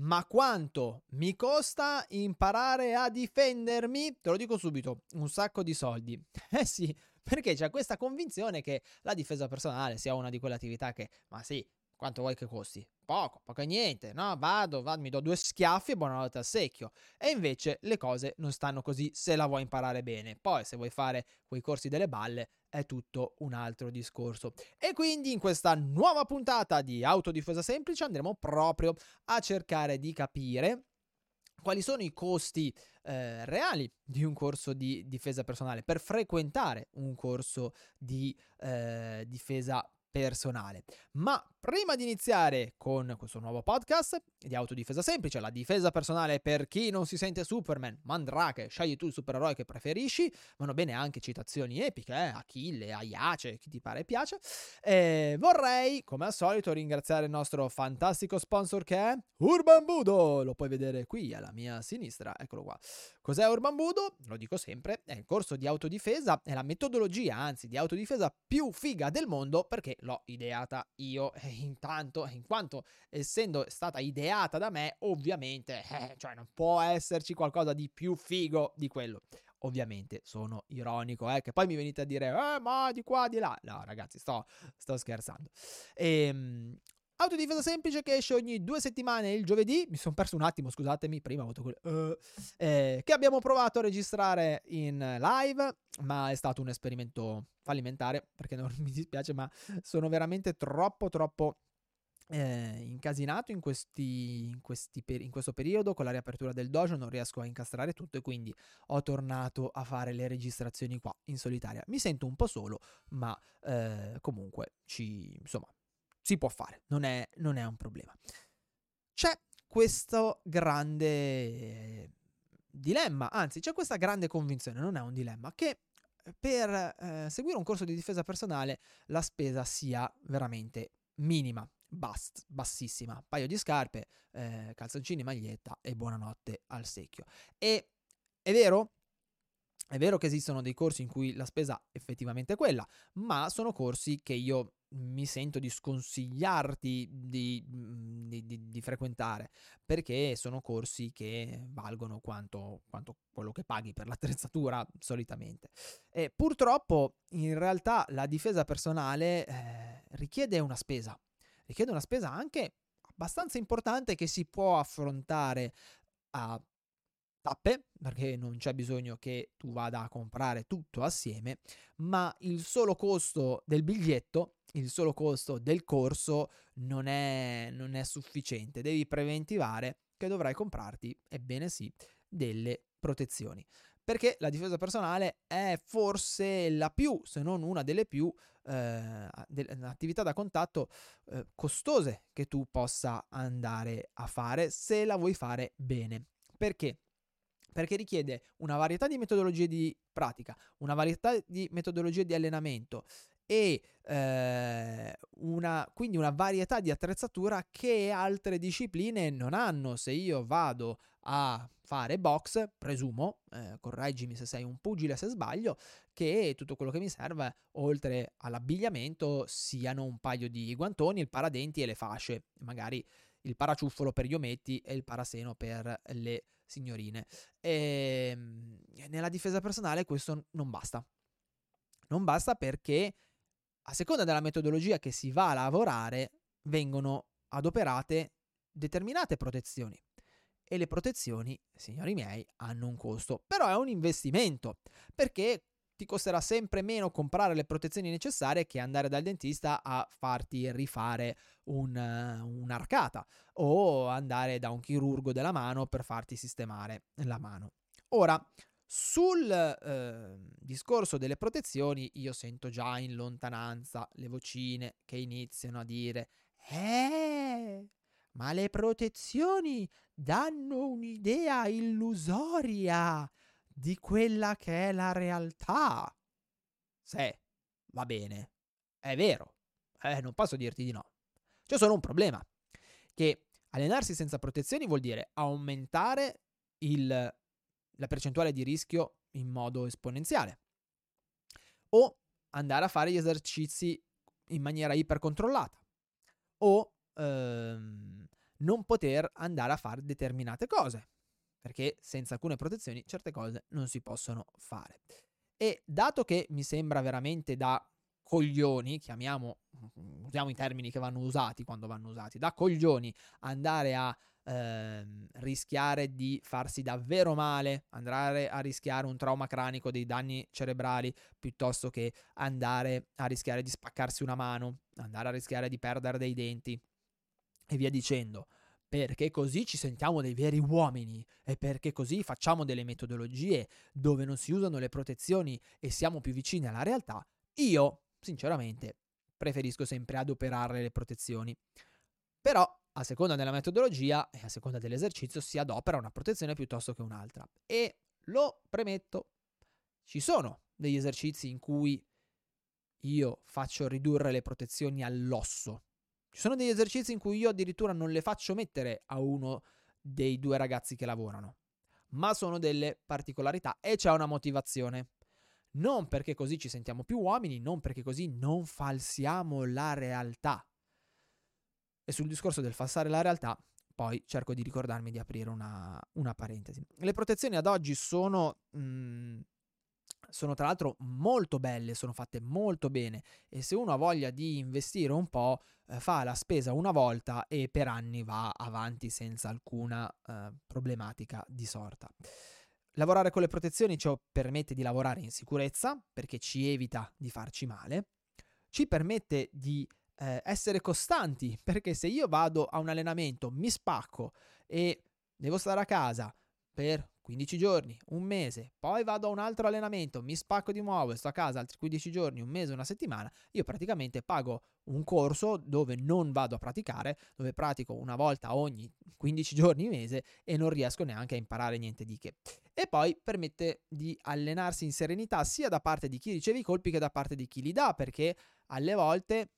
Ma quanto mi costa imparare a difendermi? Te lo dico subito, un sacco di soldi. Eh sì, perché c'è questa convinzione che la difesa personale sia una di quelle attività che, ma sì, quanto vuoi che costi? Poco, poco e niente, no? Vado, vado, mi do due schiaffi e buonanotte al secchio. E invece le cose non stanno così se la vuoi imparare bene. Poi se vuoi fare quei corsi delle balle è tutto un altro discorso. E quindi in questa nuova puntata di Autodifesa Semplice andremo proprio a cercare di capire quali sono i costi eh, reali di un corso di difesa personale per frequentare un corso di eh, difesa personale. Ma prima di iniziare con questo nuovo podcast di autodifesa semplice, la difesa personale per chi non si sente Superman, Mandrake, scegli tu il supereroe che preferisci, vanno bene anche citazioni epiche, eh? Achille, Aiace, chi ti pare piace. E vorrei, come al solito, ringraziare il nostro fantastico sponsor che è Urban Budo, lo puoi vedere qui alla mia sinistra, eccolo qua. Cos'è Urban Budo? Lo dico sempre, è il corso di autodifesa, è la metodologia, anzi, di autodifesa più figa del mondo perché l'ho ideata io e intanto, in quanto essendo stata ideata da me, ovviamente, eh, cioè non può esserci qualcosa di più figo di quello. Ovviamente sono ironico, eh, che poi mi venite a dire, eh, ma di qua, di là. No, ragazzi, sto, sto scherzando. Ehm, Autodifesa semplice che esce ogni due settimane il giovedì. Mi sono perso un attimo, scusatemi, prima ho avuto quello. Uh, eh, che abbiamo provato a registrare in live, ma è stato un esperimento fallimentare, perché non mi dispiace, ma sono veramente troppo, troppo eh, incasinato in, questi, in, questi per, in, questo periodo con la riapertura del dojo non riesco a incastrare tutto e quindi ho tornato a fare le registrazioni qua in solitaria mi sento un po' solo ma eh, comunque ci, insomma si può fare, non è, non è un problema. C'è questo grande dilemma, anzi c'è questa grande convinzione, non è un dilemma, che per eh, seguire un corso di difesa personale la spesa sia veramente minima, bast, bassissima. Paio di scarpe, eh, calzoncini, maglietta e buonanotte al secchio. E è vero, è vero che esistono dei corsi in cui la spesa effettivamente è quella, ma sono corsi che io mi sento di sconsigliarti di, mhmm, di, di, di, frequentare perché sono corsi che valgono quanto, quanto, quello che paghi per l'attrezzatura solitamente. E purtroppo in realtà la difesa personale eh, richiede una spesa, richiede una spesa anche abbastanza importante che si può affrontare a tappe, perché non c'è bisogno che tu vada a comprare tutto assieme, ma il solo costo del biglietto il solo costo del corso non è, non è sufficiente, devi preventivare che dovrai comprarti, ebbene sì, delle protezioni. Perché la difesa personale è forse la più, se non una delle più, eh, attività da contatto eh, costose che tu possa andare a fare se la vuoi fare bene. Perché? Perché richiede una varietà di metodologie di pratica, una varietà di metodologie di allenamento e eh, una, quindi una varietà di attrezzatura che altre discipline non hanno. Se io vado a fare box, presumo, eh, correggimi se sei un pugile se sbaglio, che tutto quello che mi serve, oltre all'abbigliamento, siano un paio di guantoni, il paradenti e le fasce, magari il paraciuffolo per gli ometti e il paraseno per le signorine. E, ehm, nella difesa personale questo non basta. Non basta perché a seconda della metodologia che si va a lavorare, vengono adoperate determinate protezioni. E le protezioni, signori miei, hanno un costo. Però è un investimento, perché ti costerà sempre meno comprare le protezioni necessarie che andare dal dentista a farti rifare un, un'arcata o andare da un chirurgo della mano per farti sistemare la mano. Ora, sul eh, discorso delle protezioni, io sento già in lontananza le vocine che iniziano a dire: Eh, ma le protezioni danno un'idea illusoria di quella che è la realtà. Se, va bene, è vero, eh, non posso dirti di no. C'è solo un problema, che allenarsi senza protezioni vuol dire aumentare il la percentuale di rischio in modo esponenziale. O andare a fare gli esercizi in maniera ipercontrollata. O ehm, non poter andare a fare determinate cose, perché senza alcune protezioni certe cose non si possono fare. E dato che mi sembra veramente da coglioni, chiamiamo, usiamo i termini che vanno usati quando vanno usati, da coglioni andare a ehm, rischiare di farsi davvero male, andare a rischiare un trauma cranico, dei danni cerebrali, piuttosto che andare a rischiare di spaccarsi una mano, andare a rischiare di perdere dei denti e via dicendo. Perché così ci sentiamo dei veri uomini e perché così facciamo delle metodologie dove non si usano le protezioni e siamo più vicini alla realtà, io, sinceramente, preferisco sempre adoperare le protezioni. Però a seconda della metodologia e a seconda dell'esercizio si adopera una protezione piuttosto che un'altra. E lo premetto, ci sono degli esercizi in cui io faccio ridurre le protezioni all'osso. Ci sono degli esercizi in cui io addirittura non le faccio mettere a uno dei due ragazzi che lavorano, ma sono delle particolarità e c'è una motivazione. Non perché così ci sentiamo più uomini, non perché così non falsiamo la realtà. E sul discorso del falsare la realtà, poi cerco di ricordarmi di aprire una, una parentesi. Le protezioni ad oggi sono, mh, mm, sono tra l'altro molto belle, sono fatte molto bene e se uno ha voglia di investire un po', eh, fa la spesa una volta e per anni va avanti senza alcuna eh, problematica di sorta. Lavorare con le protezioni ci permette di lavorare in sicurezza perché ci evita di farci male, ci permette di eh, essere costanti, perché se io vado a un allenamento, mi spacco e devo stare a casa per 15 giorni, un mese, poi vado a un altro allenamento, mi spacco di nuovo e sto a casa altri 15 giorni, un mese, una settimana, io praticamente pago un corso dove non vado a praticare, dove pratico una volta ogni 15 giorni, mese e non riesco neanche a imparare niente di che. E poi permette di allenarsi in serenità sia da parte di chi riceve i colpi che da parte di chi li dà, perché alle volte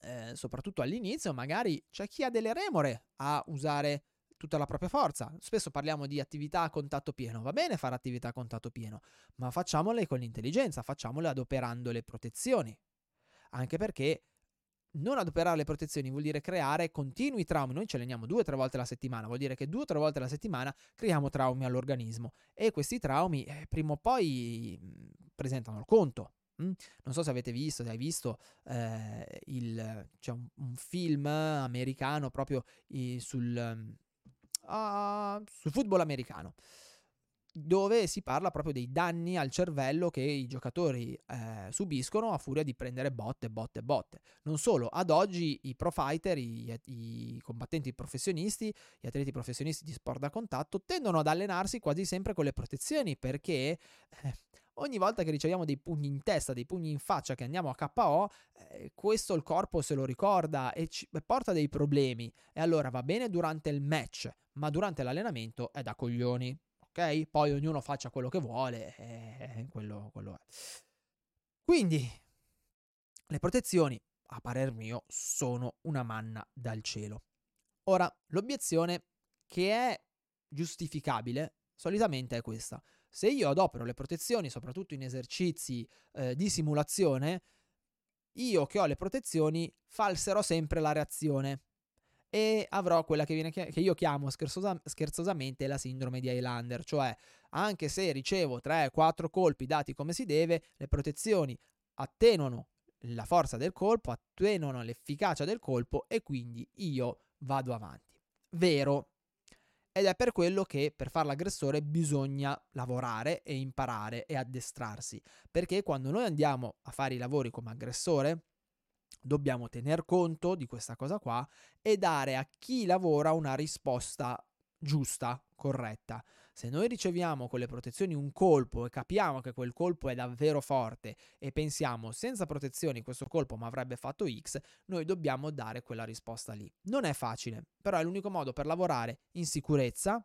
eh, soprattutto all'inizio, magari c'è chi ha delle remore a usare tutta la propria forza. Spesso parliamo di attività a contatto pieno, va bene fare attività a contatto pieno, ma facciamole con l'intelligenza, facciamole adoperando le protezioni. Anche perché non adoperare le protezioni vuol dire creare continui traumi. Noi ci alleniamo due o tre volte alla settimana, vuol dire che due o tre volte alla settimana creiamo traumi all'organismo e questi traumi eh, prima o poi mh, presentano il conto. Mm? Non so se avete visto, se hai visto eh, il, c'è un, un, film americano proprio i, sul, uh, sul football americano dove si parla proprio dei danni al cervello che i giocatori eh, subiscono a furia di prendere botte, botte, botte. Non solo, ad oggi i pro fighter, i, i, combattenti professionisti, gli atleti professionisti di sport da contatto tendono ad allenarsi quasi sempre con le protezioni perché eh, ogni volta che riceviamo dei pugni in testa, dei pugni in faccia che andiamo a KO, eh, questo il corpo se lo ricorda e ci, porta dei problemi. E allora va bene durante il match, ma durante l'allenamento è da coglioni. Ok? Poi ognuno faccia quello che vuole, eh, quello, quello è. Quindi, le protezioni, a parer mio, sono una manna dal cielo. Ora, l'obiezione che è giustificabile solitamente è questa. Se io adopero le protezioni, soprattutto in esercizi eh, di simulazione, io che ho le protezioni falserò sempre la reazione e avrò quella che, viene, che io chiamo scherzosa, scherzosamente la sindrome di Highlander, cioè anche se ricevo 3-4 colpi dati come si deve, le protezioni attenuano la forza del colpo, attenuano l'efficacia del colpo e quindi io vado avanti. Vero, ed è per quello che per fare l'aggressore bisogna lavorare e imparare e addestrarsi, perché quando noi andiamo a fare i lavori come aggressore, dobbiamo tener conto di questa cosa qua e dare a chi lavora una risposta giusta, corretta. Se noi riceviamo con le protezioni un colpo e capiamo che quel colpo è davvero forte e pensiamo senza protezioni questo colpo mi avrebbe fatto X, noi dobbiamo dare quella risposta lì. Non è facile, però è l'unico modo per lavorare in sicurezza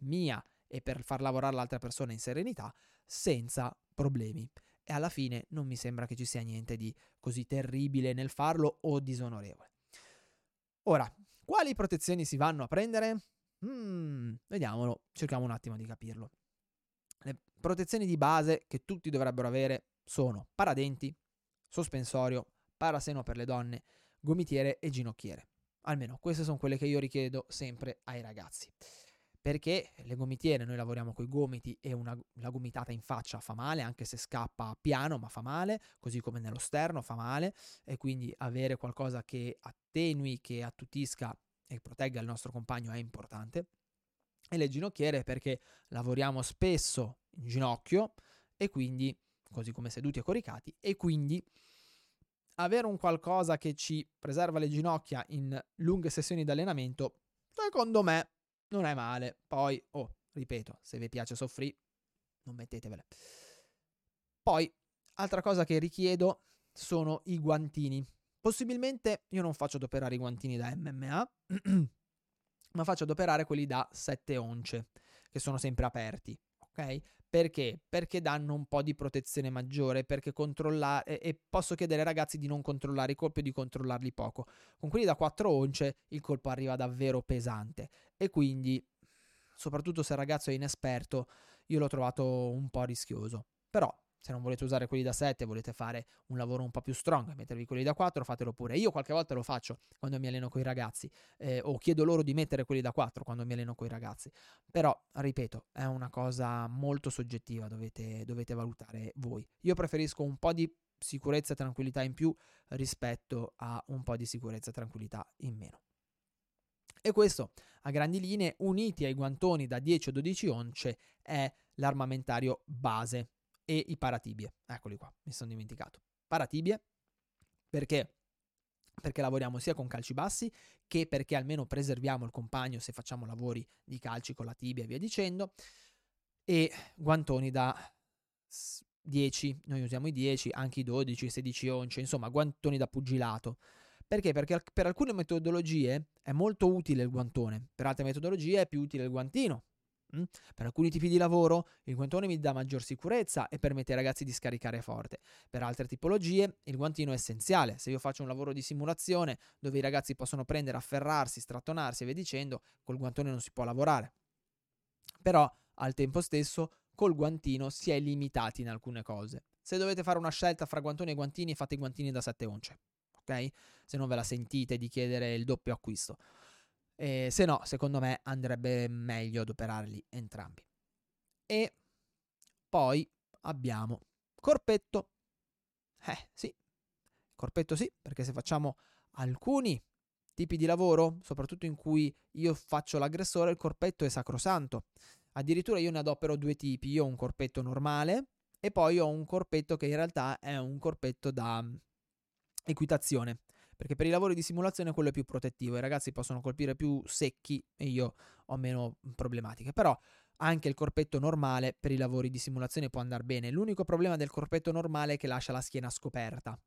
mia e per far lavorare l'altra persona in serenità senza problemi. E alla fine non mi sembra che ci sia niente di così terribile nel farlo o disonorevole. Ora, quali protezioni si vanno a prendere? Mm, vediamolo, cerchiamo un attimo di capirlo. Le protezioni di base che tutti dovrebbero avere sono paradenti, sospensorio, paraseno per le donne, gomitiere e ginocchiere. Almeno queste sono quelle che io richiedo sempre ai ragazzi. Perché le gomitiere, noi lavoriamo con i gomiti e una, la gomitata in faccia fa male, anche se scappa piano, ma fa male, così come nello sterno fa male, e quindi avere qualcosa che attenui, che attutisca e protegga il nostro compagno è importante. E le ginocchiere perché lavoriamo spesso in ginocchio e quindi, così come seduti e coricati, e quindi avere un qualcosa che ci preserva le ginocchia in lunghe sessioni di allenamento, secondo me non è male. Poi, oh, ripeto, se vi piace soffrire, non mettetevele. Poi, altra cosa che richiedo sono i guantini. Possibilmente io non faccio adoperare i guantini da MMA, ma faccio adoperare quelli da 7 once, che sono sempre aperti, ok? Perché? Perché danno un po' di protezione maggiore, perché controllare e posso chiedere ai ragazzi di non controllare i colpi e di controllarli poco. Con quelli da 4 once il colpo arriva davvero pesante e quindi soprattutto se il ragazzo è inesperto, io l'ho trovato un po' rischioso. Però se non volete usare quelli da 7, volete fare un lavoro un po' più strong, mettervi quelli da 4, fatelo pure. Io qualche volta lo faccio quando mi alleno con i ragazzi, eh, o chiedo loro di mettere quelli da 4 quando mi alleno con i ragazzi. Però, ripeto, è una cosa molto soggettiva, dovete, dovete valutare voi. Io preferisco un po' di sicurezza e tranquillità in più rispetto a un po' di sicurezza e tranquillità in meno. E questo, a grandi linee, uniti ai guantoni da 10 o 12 once, è l'armamentario base e i paratibie. Eccoli qua, mi sono dimenticato. Paratibie perché? Perché lavoriamo sia con calci bassi che perché almeno preserviamo il compagno se facciamo lavori di calci con la tibia e via dicendo. E guantoni da 10, noi usiamo i 10, anche i 12, 16 once, insomma guantoni da pugilato. Perché? Perché per alcune metodologie è molto utile il guantone, per altre metodologie è più utile il guantino? Per alcuni tipi di lavoro il guantone mi dà maggior sicurezza e permette ai ragazzi di scaricare forte. Per altre tipologie il guantino è essenziale. Se io faccio un lavoro di simulazione dove i ragazzi possono prendere, afferrarsi, strattonarsi e via dicendo, col guantone non si può lavorare. Però al tempo stesso col guantino si è limitati in alcune cose. Se dovete fare una scelta fra guantoni e guantini, fate i guantini da 7 once. Ok? Se non ve la sentite di chiedere il doppio acquisto. E se no, secondo me andrebbe meglio adoperarli entrambi. E poi abbiamo corpetto. Eh, sì, corpetto sì, perché se facciamo alcuni tipi di lavoro, soprattutto in cui io faccio l'aggressore, il corpetto è sacrosanto. Addirittura io ne adopero due tipi, io ho un corpetto normale e poi ho un corpetto che in realtà è un corpetto da equitazione perché per i lavori di simulazione quello è più protettivo, i ragazzi possono colpire più secchi e io ho meno problematiche, però anche il corpetto normale per i lavori di simulazione può andare bene, l'unico problema del corpetto normale è che lascia la schiena scoperta,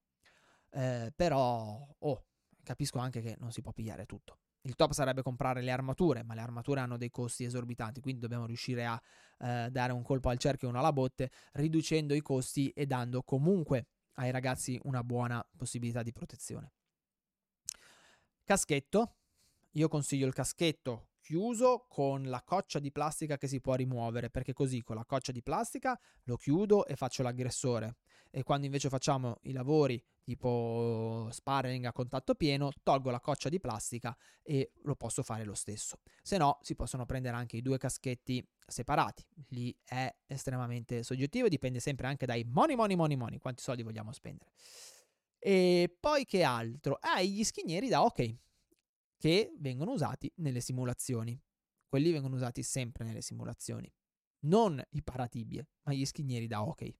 eh, però oh, capisco anche che non si può pigliare tutto. Il top sarebbe comprare le armature, ma le armature hanno dei costi esorbitanti, quindi dobbiamo riuscire a eh, dare un colpo al cerchio e uno alla botte, riducendo i costi e dando comunque ai ragazzi una buona possibilità di protezione. Caschetto. Io consiglio il caschetto chiuso con la coccia di plastica che si può rimuovere, perché così con la coccia di plastica lo chiudo e faccio l'aggressore. E quando invece facciamo i lavori tipo sparring a contatto pieno, tolgo la coccia di plastica e lo posso fare lo stesso. Se no, si possono prendere anche i due caschetti separati. Lì è estremamente soggettivo, dipende sempre anche dai money, money, money, money, quanti soldi vogliamo spendere. E poi che altro? Ah, gli schinieri da hockey che vengono usati nelle simulazioni. Quelli vengono usati sempre nelle simulazioni. Non i paratibie, ma gli schinieri da hockey.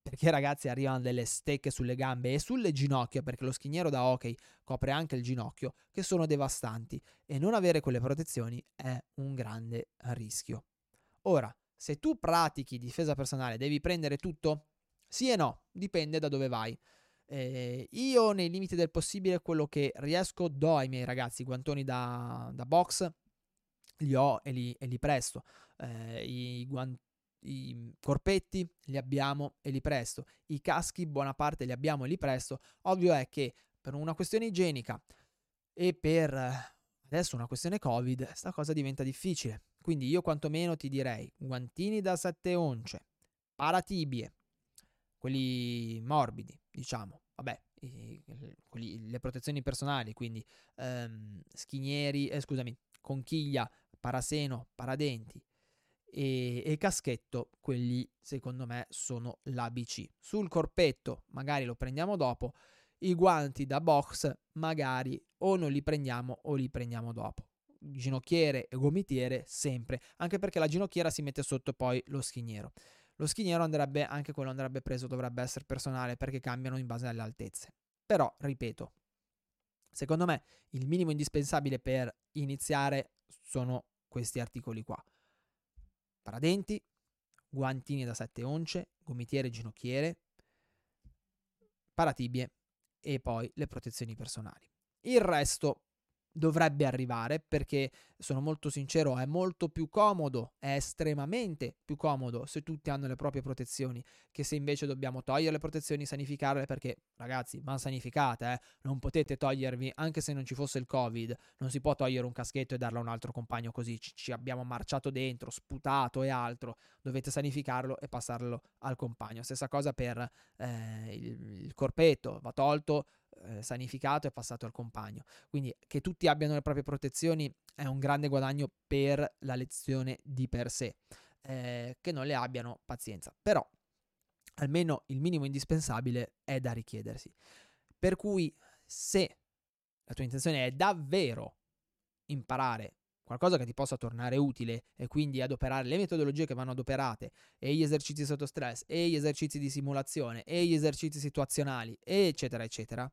Perché ragazzi arrivano delle stecche sulle gambe e sulle ginocchia, perché lo schiniero da hockey copre anche il ginocchio, che sono devastanti e non avere quelle protezioni è un grande rischio. Ora, se tu pratichi difesa personale, devi prendere tutto? Sì e no, dipende da dove vai. Eh, io, nei limiti del possibile, quello che riesco do ai miei ragazzi guantoni da, da box, li ho e li, e li presto. Eh, i, guant- I corpetti li abbiamo e li presto. I caschi, buona parte li abbiamo e li presto. Ovvio è che per una questione igienica e per adesso una questione Covid, sta cosa diventa difficile. Quindi io quantomeno ti direi guantini da 7 once, paratibie, quelli morbidi, diciamo. Vabbè, quelli, le protezioni personali, quindi ehm, schinieri, eh, scusami, conchiglia, paraseno, paradenti e, e caschetto, quelli secondo me sono l'ABC. Sul corpetto magari lo prendiamo dopo, i guanti da box magari o non li prendiamo o li prendiamo dopo. Ginocchiere e gomitiere sempre, anche perché la ginocchiera si mette sotto poi lo schiniero. Lo schiniero andrebbe, anche quello andrebbe preso, dovrebbe essere personale perché cambiano in base alle altezze. Però, ripeto, secondo me il minimo indispensabile per iniziare sono questi articoli qua. Paradenti, guantini da 7 once, gomitiere ginocchiere, paratibie e poi le protezioni personali. Il resto dovrebbe arrivare perché sono molto sincero è molto più comodo è estremamente più comodo se tutti hanno le proprie protezioni che se invece dobbiamo togliere le protezioni sanificarle perché ragazzi ma sanificate eh, non potete togliervi anche se non ci fosse il covid non si può togliere un caschetto e darlo a un altro compagno così ci, ci abbiamo marciato dentro sputato e altro dovete sanificarlo e passarlo al compagno. Stessa cosa per eh, il, il corpetto va tolto eh, sanificato e passato al compagno. Quindi che tutti abbiano le proprie protezioni è un grande guadagno per la lezione di per sé. Eh, che non le abbiano, pazienza. Però almeno il minimo indispensabile è da richiedersi. Per cui se la tua intenzione è davvero imparare qualcosa che ti possa tornare utile e quindi adoperare le metodologie che vanno adoperate e gli esercizi sotto stress e gli esercizi di simulazione e gli esercizi situazionali eccetera eccetera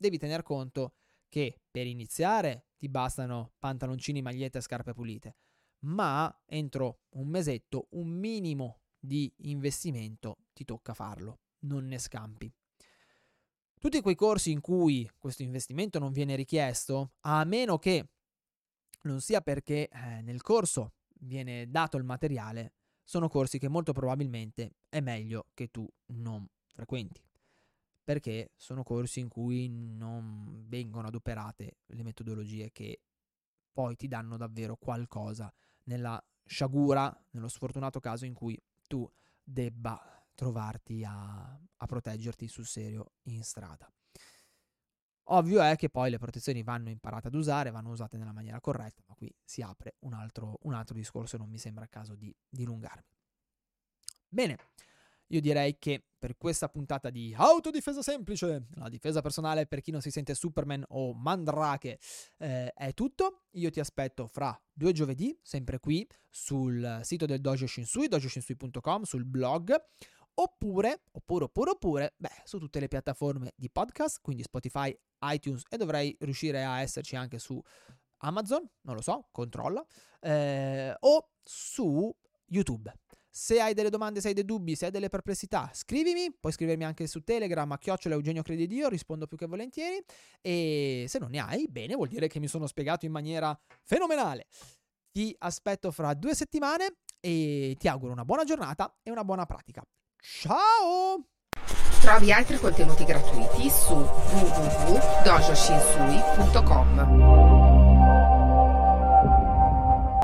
devi tener conto che per iniziare ti bastano pantaloncini, magliette e scarpe pulite, ma entro un mesetto un minimo di investimento ti tocca farlo, non ne scampi. Tutti quei corsi in cui questo investimento non viene richiesto, a meno che non sia perché eh, nel corso viene dato il materiale, sono corsi che molto probabilmente è meglio che tu non frequenti perché sono corsi in cui non vengono adoperate le metodologie che poi ti danno davvero qualcosa nella sciagura, nello sfortunato caso in cui tu debba trovarti a, a proteggerti sul serio in strada. Ovvio è che poi le protezioni vanno imparate ad usare, vanno usate nella maniera corretta, ma qui si apre un altro, un altro discorso e non mi sembra il caso di dilungarmi. Bene, io direi che per questa puntata di autodifesa semplice, la difesa personale per chi non si sente Superman o Mandrake, eh, è tutto. Io ti aspetto fra due giovedì, sempre qui sul sito del Dojo Shinsui, dojoshinsui.com, sul blog. Oppure, oppure, oppure, oppure, beh, su tutte le piattaforme di podcast, quindi Spotify, iTunes e dovrei riuscire a esserci anche su Amazon, non lo so, controlla, eh, o su YouTube. Se hai delle domande, se hai dei dubbi, se hai delle perplessità, scrivimi. Puoi scrivermi anche su Telegram a chiocciola Eugenio Credidio, rispondo più che volentieri. E se non ne hai, bene, vuol dire che mi sono spiegato in maniera fenomenale. Ti aspetto fra due settimane e ti auguro una buona giornata e una buona pratica. Ciao! Trovi altri contenuti gratuiti su www.dojoshinsui.com.